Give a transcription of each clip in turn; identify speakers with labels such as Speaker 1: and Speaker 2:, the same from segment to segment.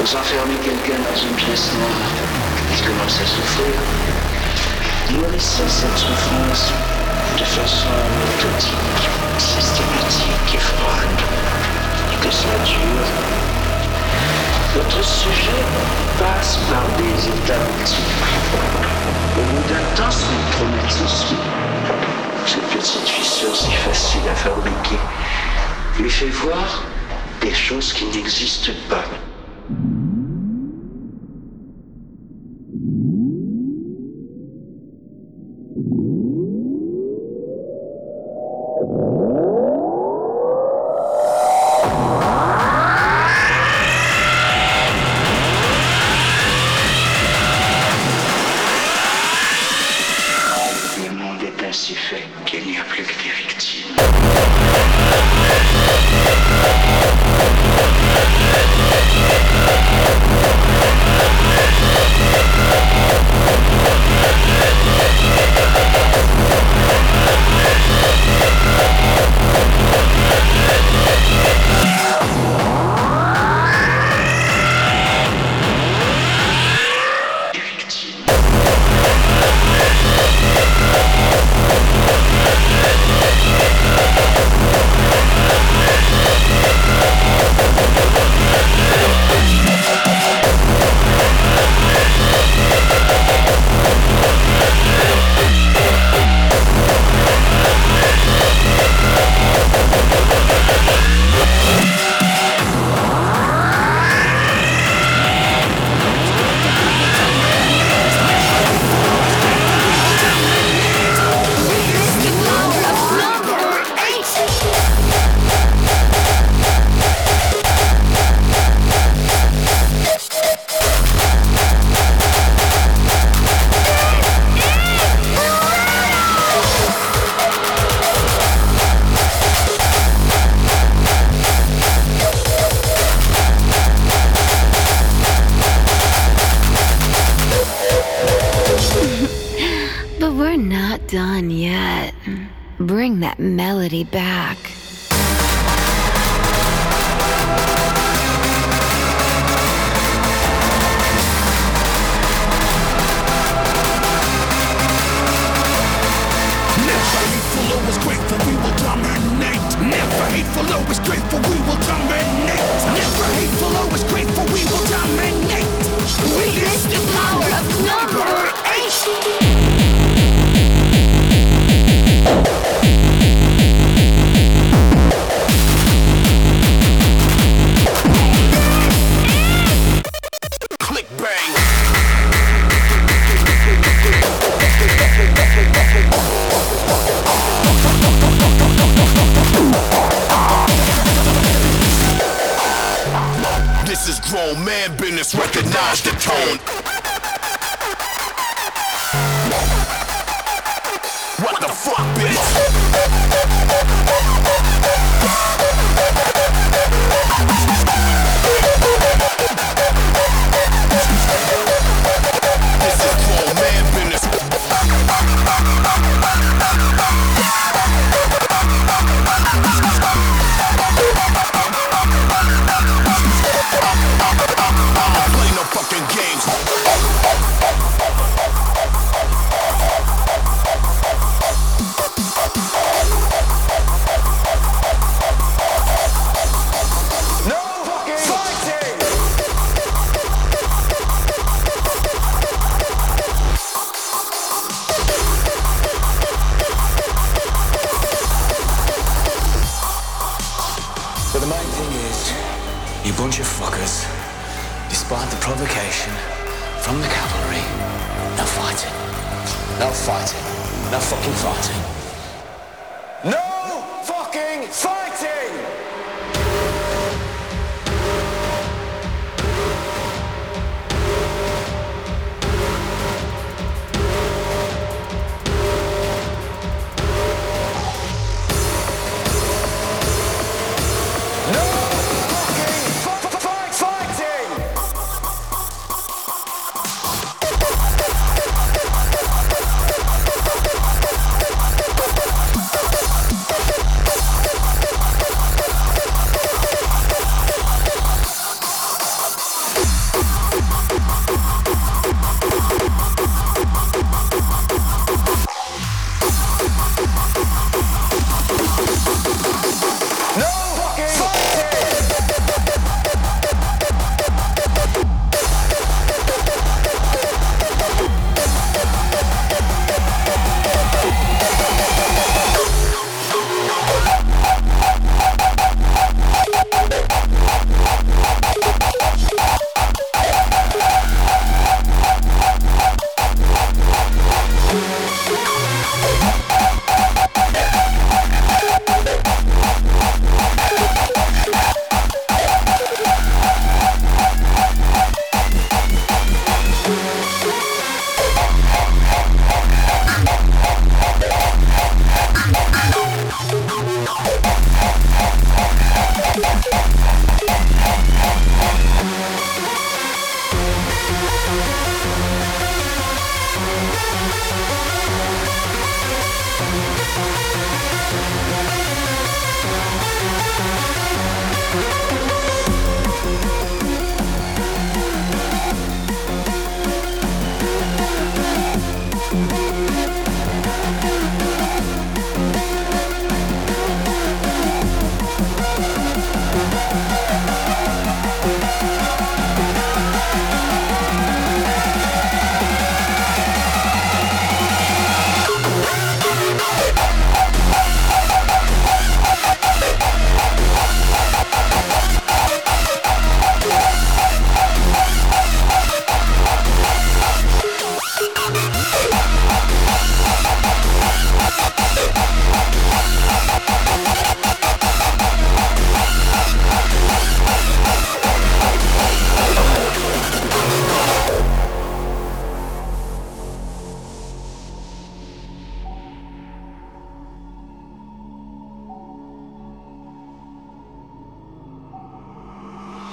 Speaker 1: Vous enfermez quelqu'un dans une pièce noire, il commence à souffrir. Nourrissez cette souffrance de façon méthodique, systématique et froide, que ça dure. Votre sujet passe par des états Au bout d'un temps, promet ceci. Cette petite fissure si facile à fabriquer lui fait voir des choses qui n'existent pas.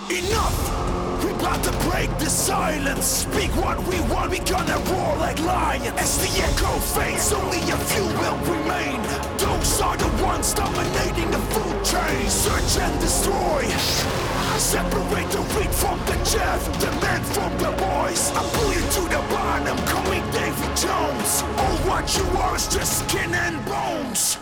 Speaker 2: Enough! We about to break the silence. Speak what we want, we gonna roar like lions. As the echo fades, only a few will remain. Those are the ones dominating the food chain. Search and destroy. Separate the wheat from the chaff, the men from the boys. I pull you to the bottom, call me Davy Jones. All what you are is just skin and bones.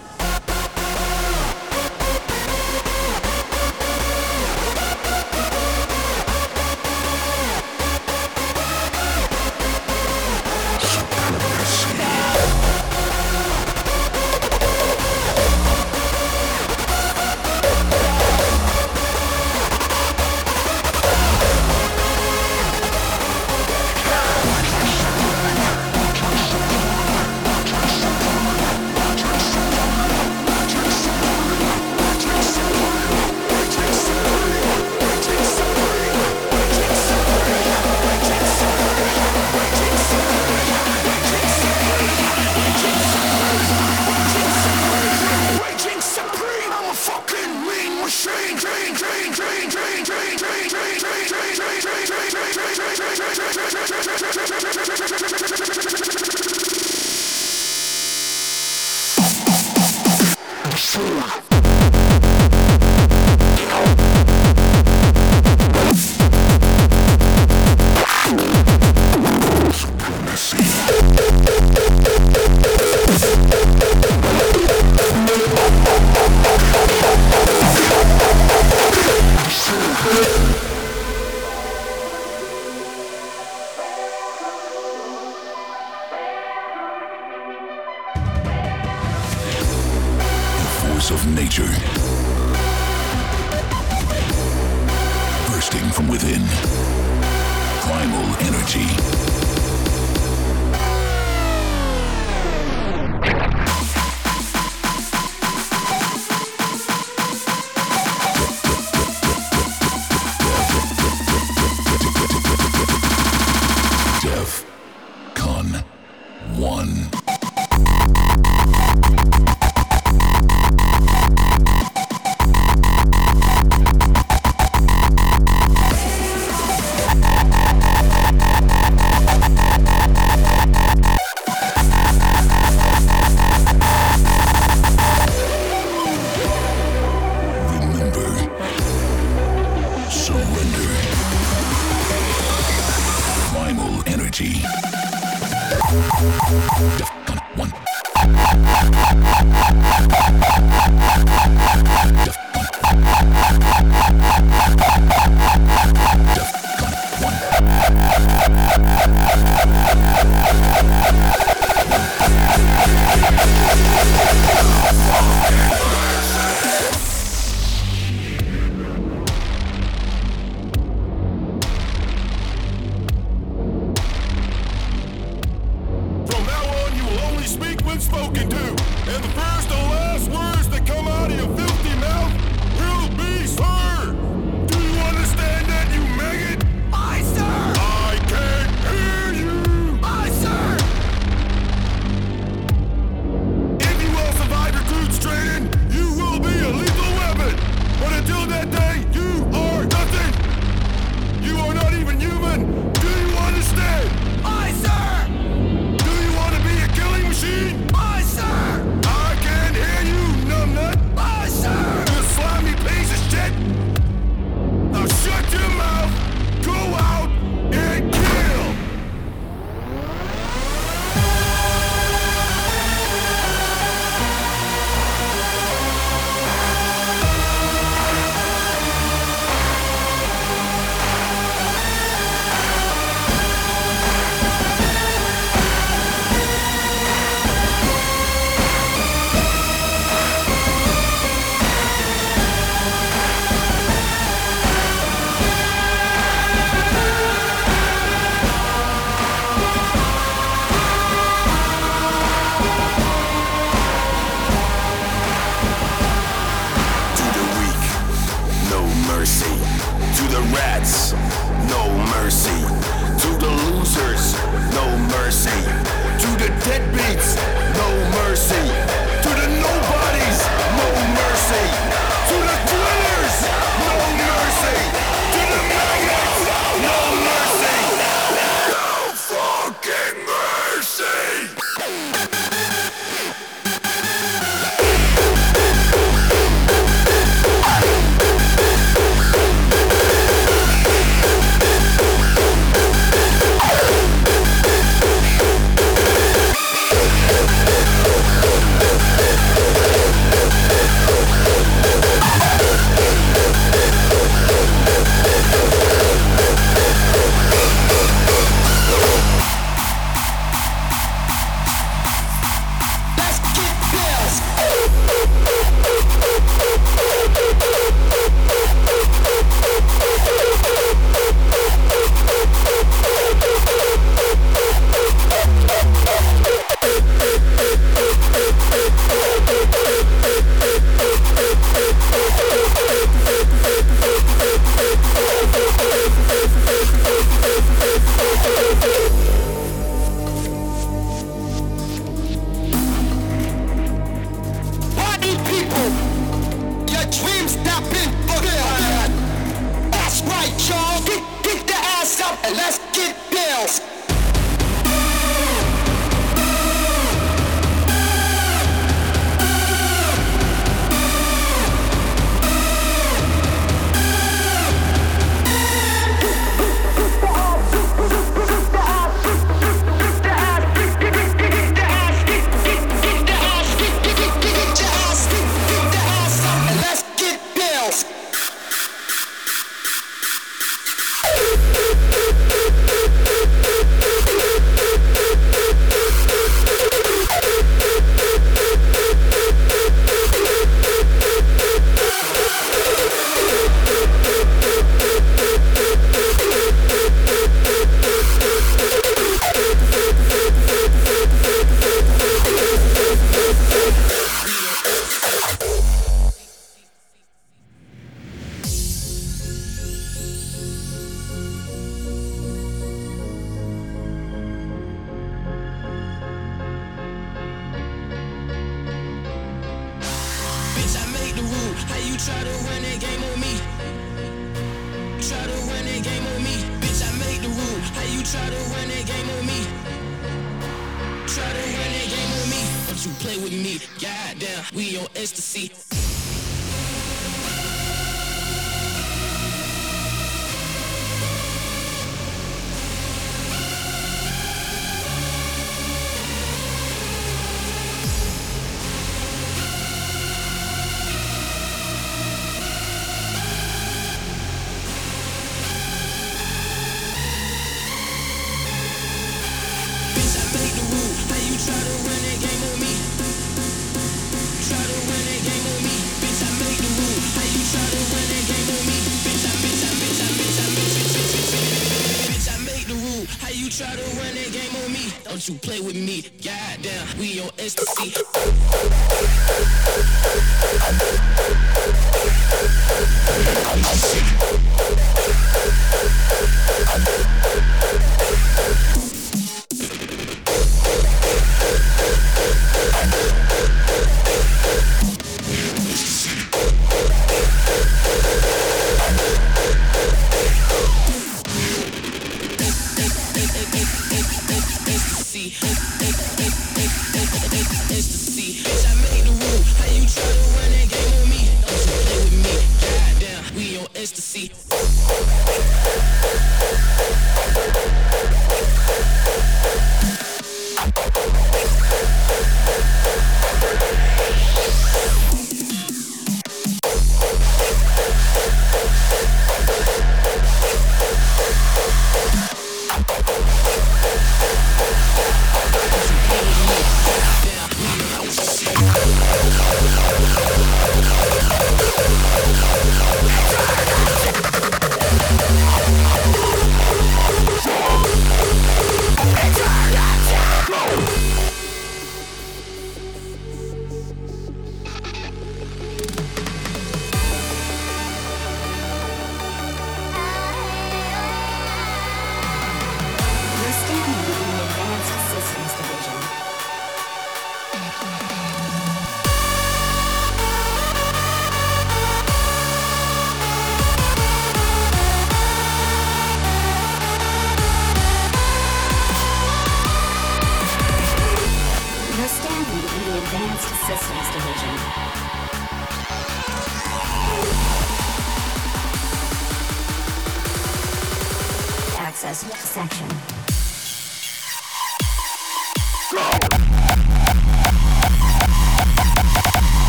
Speaker 3: to
Speaker 4: see.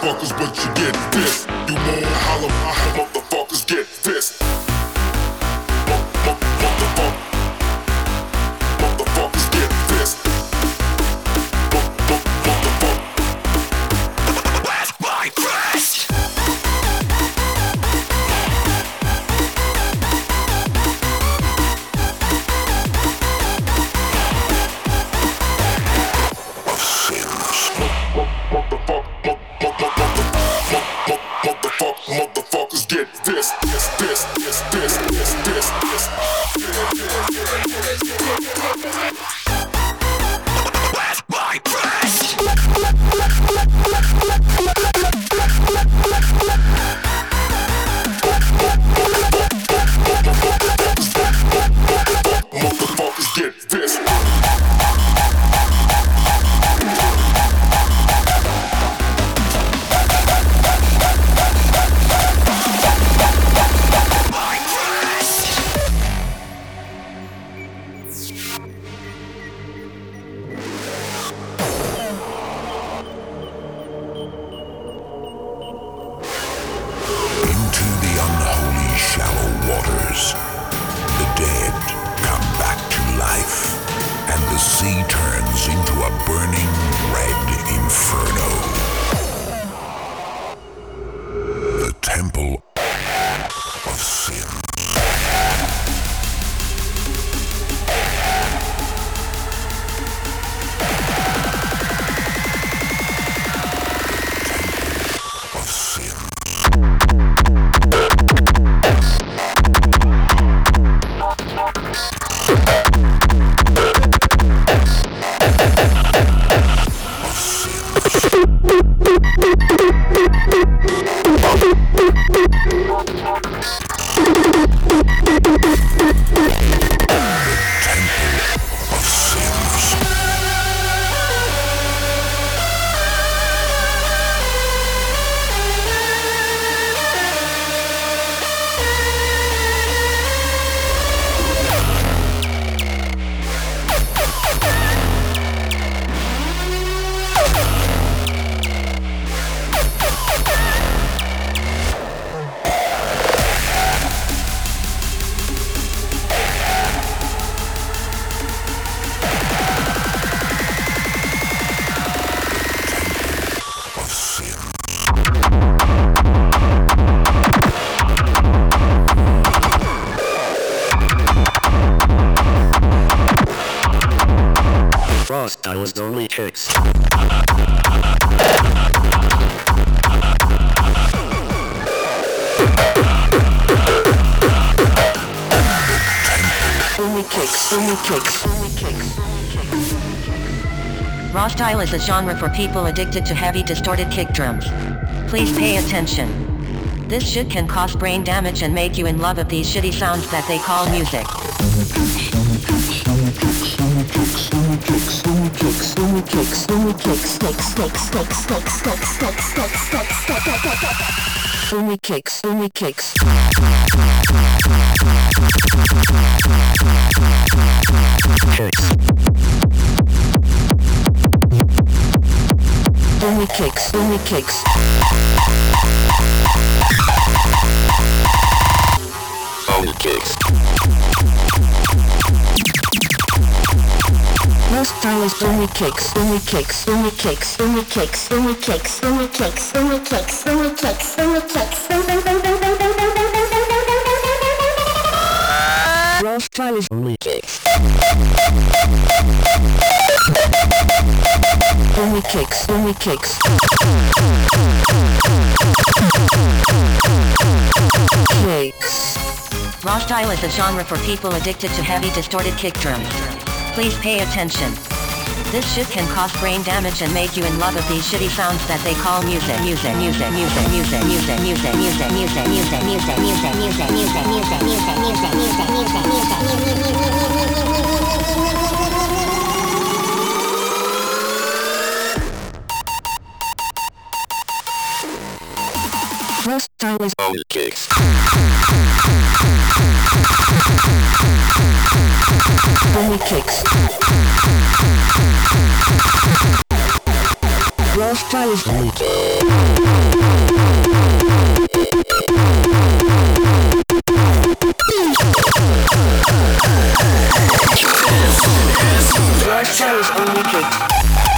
Speaker 5: Motherfuckers, but you get this. You wanna
Speaker 6: genre for people addicted to heavy distorted kick drums. Please pay attention. This shit can cause brain damage and make you in love of these shitty sounds that they call music. Only kicks, only kicks.
Speaker 7: Kicks.
Speaker 6: Only kicks, only kicks.
Speaker 7: Only kicks.
Speaker 6: Most stylist only kicks, only kicks, only kicks, only kicks, only kicks, only kicks, only kicks, only kicks, only kicks. Raw stylist
Speaker 7: Only kicks.
Speaker 6: Only kicks, is a genre for people addicted to heavy distorted kick drums. Please pay attention. This shit can cause brain damage and make you in love with these shitty sounds that they call music, music, music, music, music, music, music, music, music, music, music, music, music, music, music, music, music, music, music, Cross down is
Speaker 7: on kicks.
Speaker 6: Only kicks. Krowdexx is
Speaker 7: on
Speaker 6: kicks. Krowdexx is only kicks.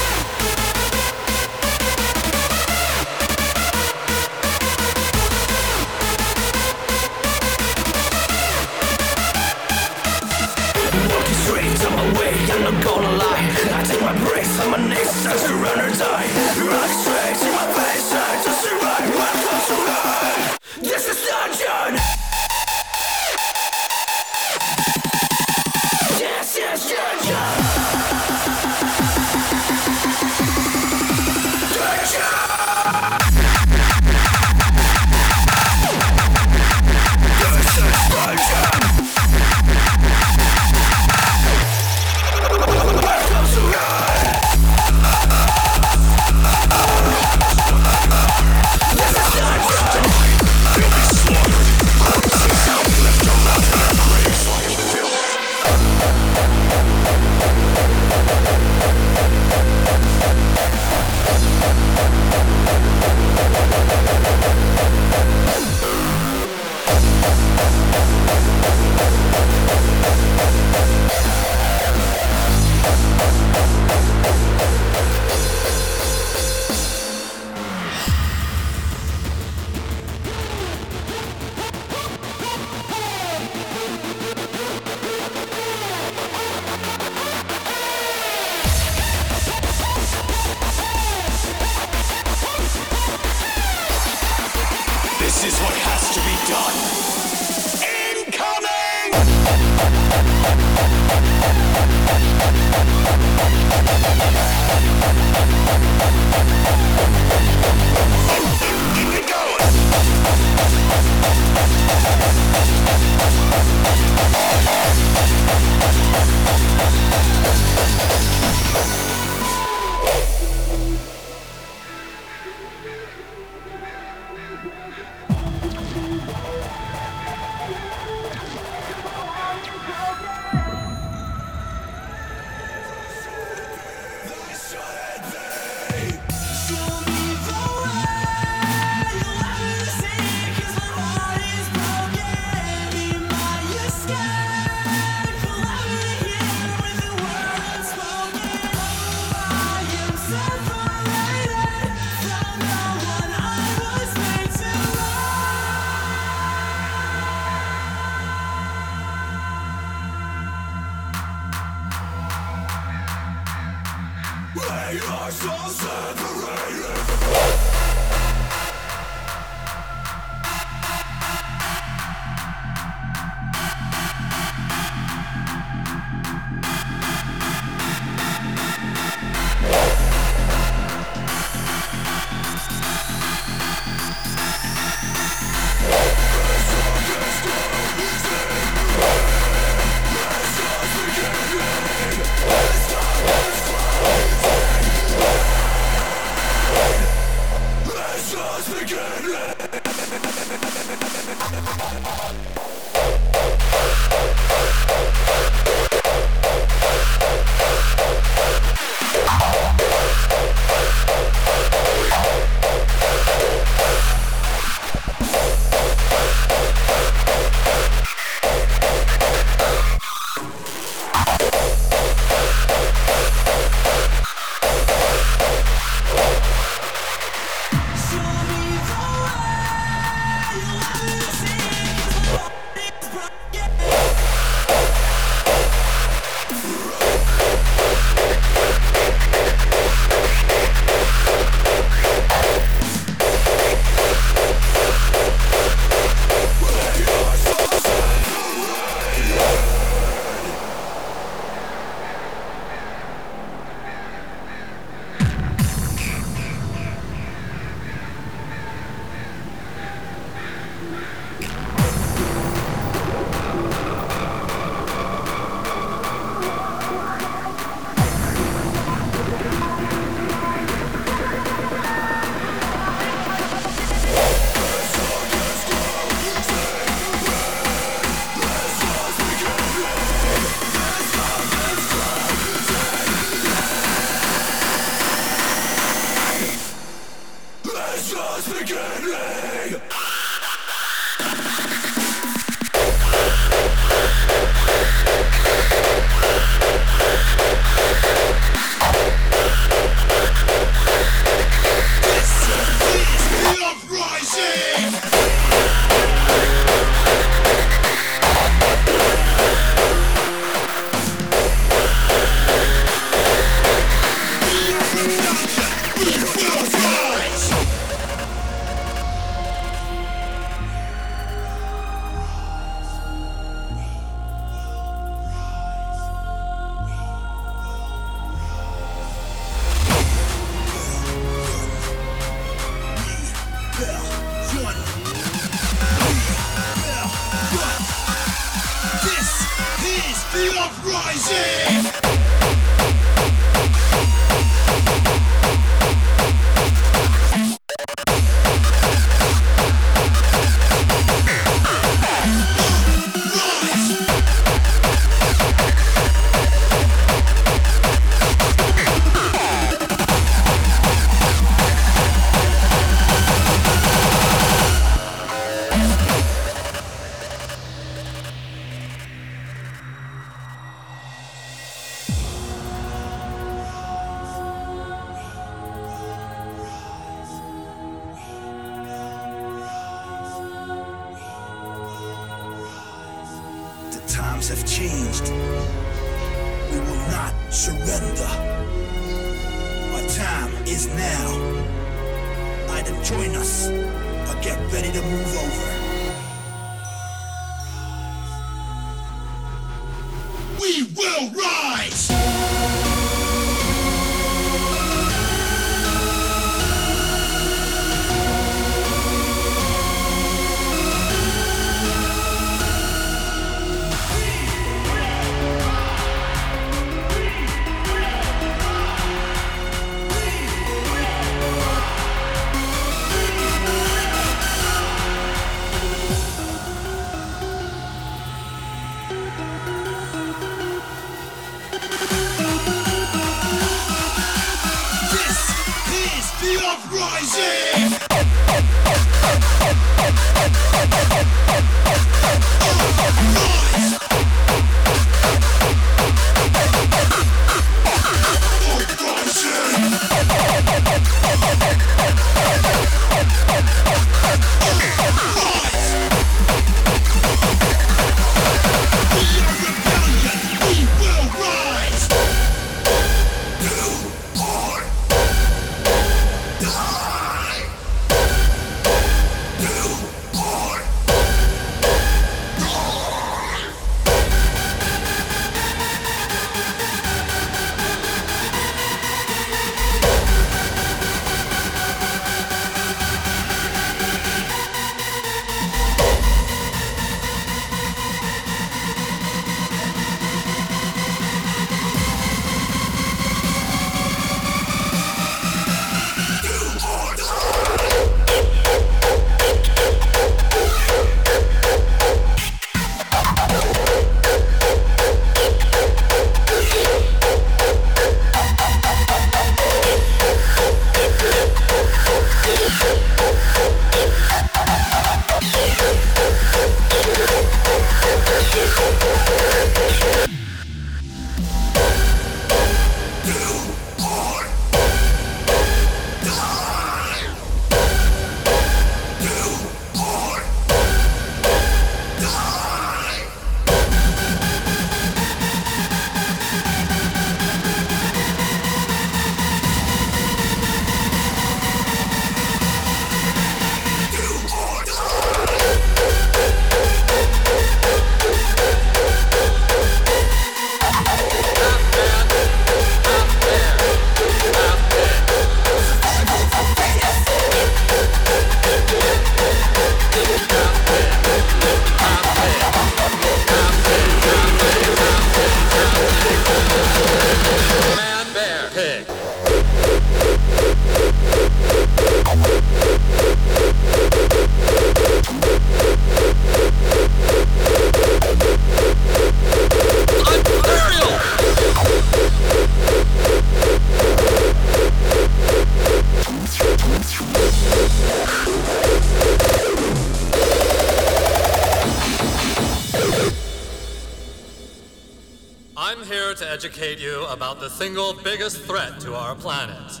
Speaker 8: Single biggest threat to our planet.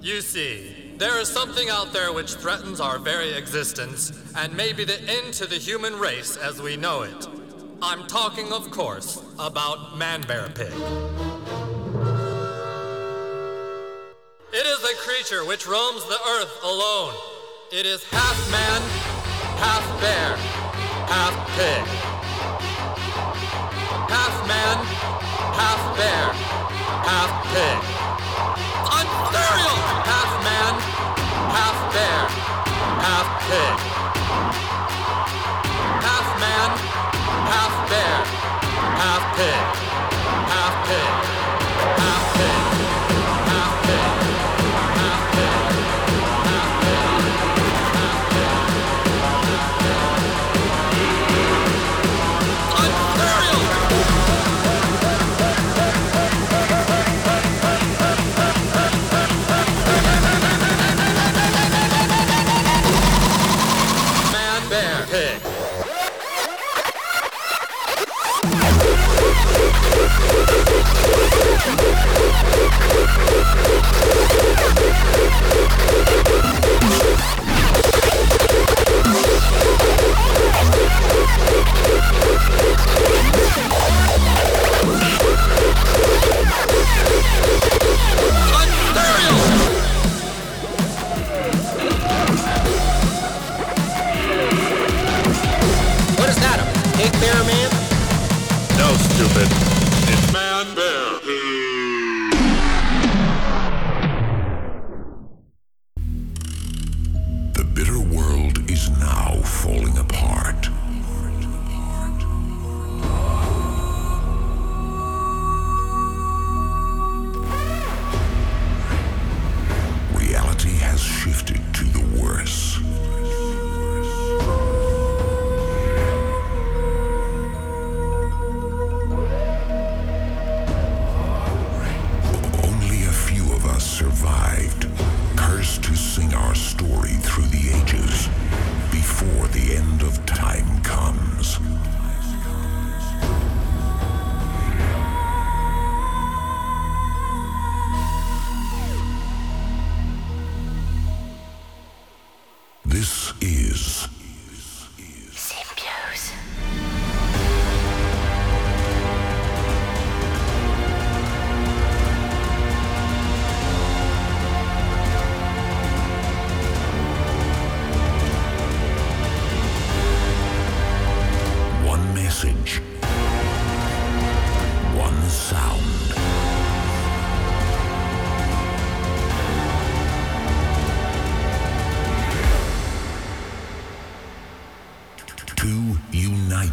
Speaker 8: You see, there is something out there which threatens our very existence and may be the end to the human race as we know it. I'm talking, of course, about Man Bear Pig. It is a creature which roams the earth alone. It is half man, half bear, half pig. Half man, half bear, half pig. Unburial! Half man, half bear, half pig. Half man, half bear, half pig,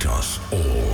Speaker 8: Us
Speaker 9: all.